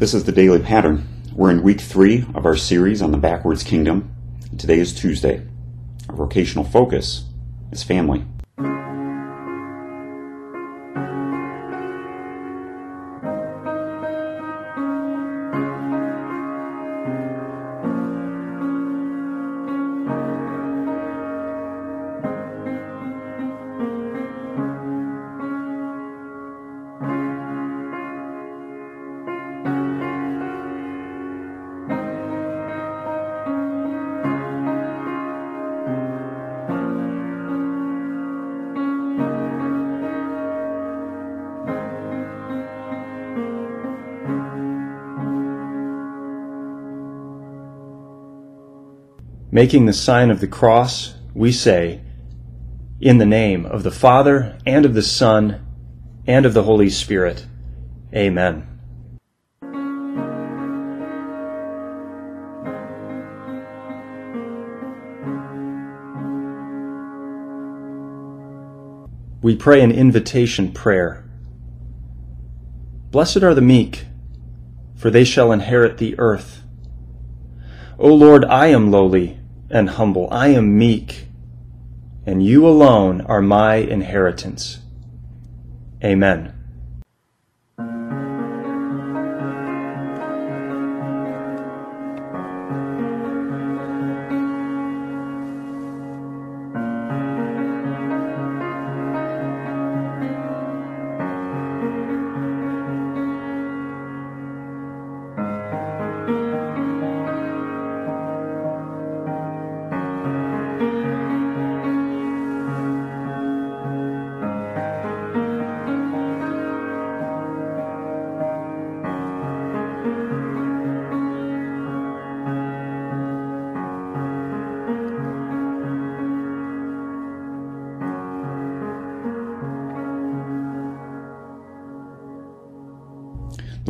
This is the Daily Pattern. We're in week three of our series on the Backwards Kingdom. Today is Tuesday. Our vocational focus is family. Making the sign of the cross, we say, In the name of the Father, and of the Son, and of the Holy Spirit. Amen. We pray an invitation prayer. Blessed are the meek, for they shall inherit the earth. O Lord, I am lowly and humble. I am meek, and you alone are my inheritance. Amen.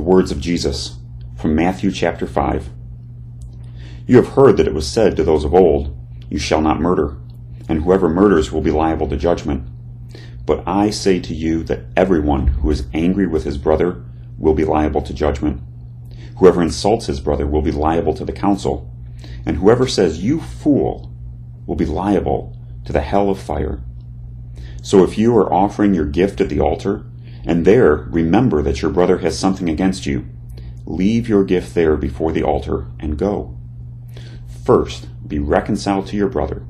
The words of Jesus from Matthew chapter 5. You have heard that it was said to those of old, You shall not murder, and whoever murders will be liable to judgment. But I say to you that everyone who is angry with his brother will be liable to judgment. Whoever insults his brother will be liable to the council, and whoever says, You fool, will be liable to the hell of fire. So if you are offering your gift at the altar, and there remember that your brother has something against you. Leave your gift there before the altar and go. First, be reconciled to your brother,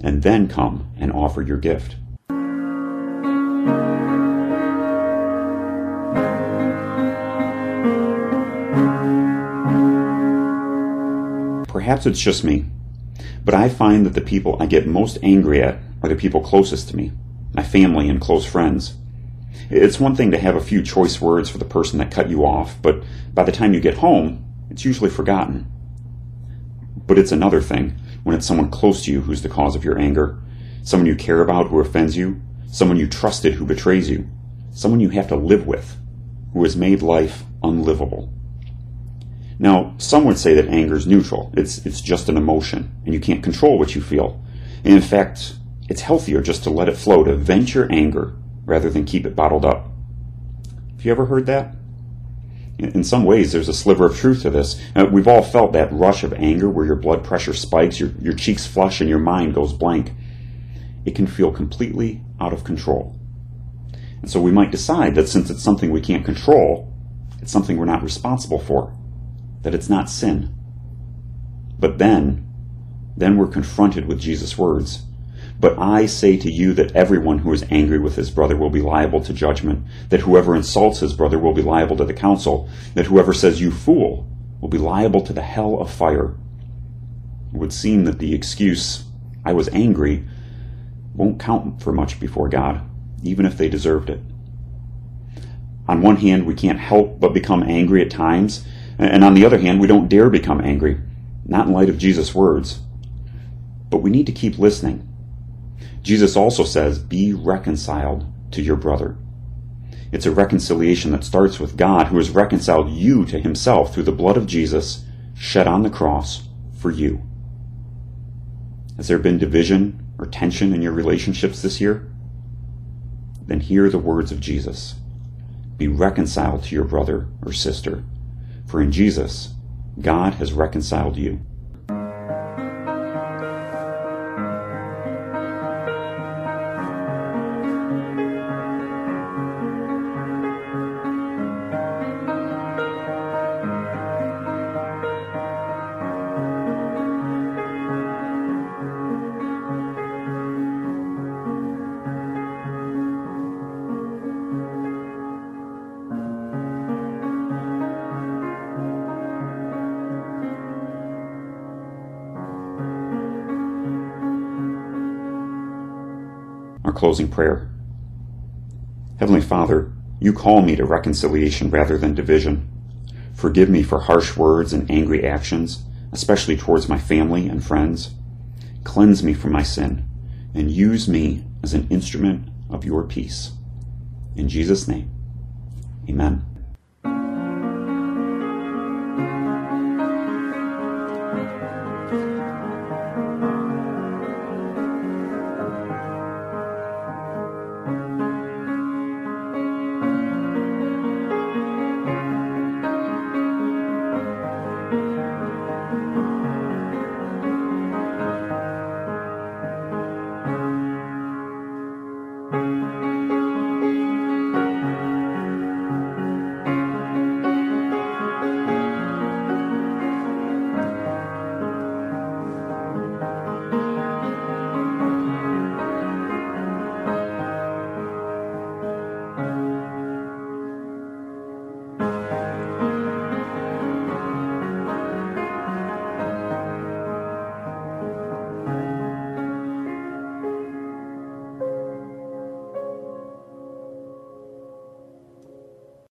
and then come and offer your gift. Perhaps it's just me, but I find that the people I get most angry at are the people closest to me, my family and close friends. It's one thing to have a few choice words for the person that cut you off, but by the time you get home, it's usually forgotten. But it's another thing when it's someone close to you who's the cause of your anger, someone you care about who offends you, someone you trusted who betrays you, someone you have to live with who has made life unlivable. Now, some would say that anger is neutral. It's, it's just an emotion, and you can't control what you feel. And in fact, it's healthier just to let it flow, to vent your anger rather than keep it bottled up. Have you ever heard that? In some ways, there's a sliver of truth to this. Uh, we've all felt that rush of anger where your blood pressure spikes, your, your cheeks flush, and your mind goes blank. It can feel completely out of control. And so we might decide that since it's something we can't control, it's something we're not responsible for, that it's not sin. But then, then we're confronted with Jesus' words. But I say to you that everyone who is angry with his brother will be liable to judgment, that whoever insults his brother will be liable to the council, that whoever says you fool will be liable to the hell of fire. It would seem that the excuse, I was angry, won't count for much before God, even if they deserved it. On one hand, we can't help but become angry at times, and on the other hand, we don't dare become angry, not in light of Jesus' words. But we need to keep listening Jesus also says, Be reconciled to your brother. It's a reconciliation that starts with God who has reconciled you to himself through the blood of Jesus shed on the cross for you. Has there been division or tension in your relationships this year? Then hear the words of Jesus. Be reconciled to your brother or sister, for in Jesus, God has reconciled you. Closing prayer. Heavenly Father, you call me to reconciliation rather than division. Forgive me for harsh words and angry actions, especially towards my family and friends. Cleanse me from my sin and use me as an instrument of your peace. In Jesus' name, amen.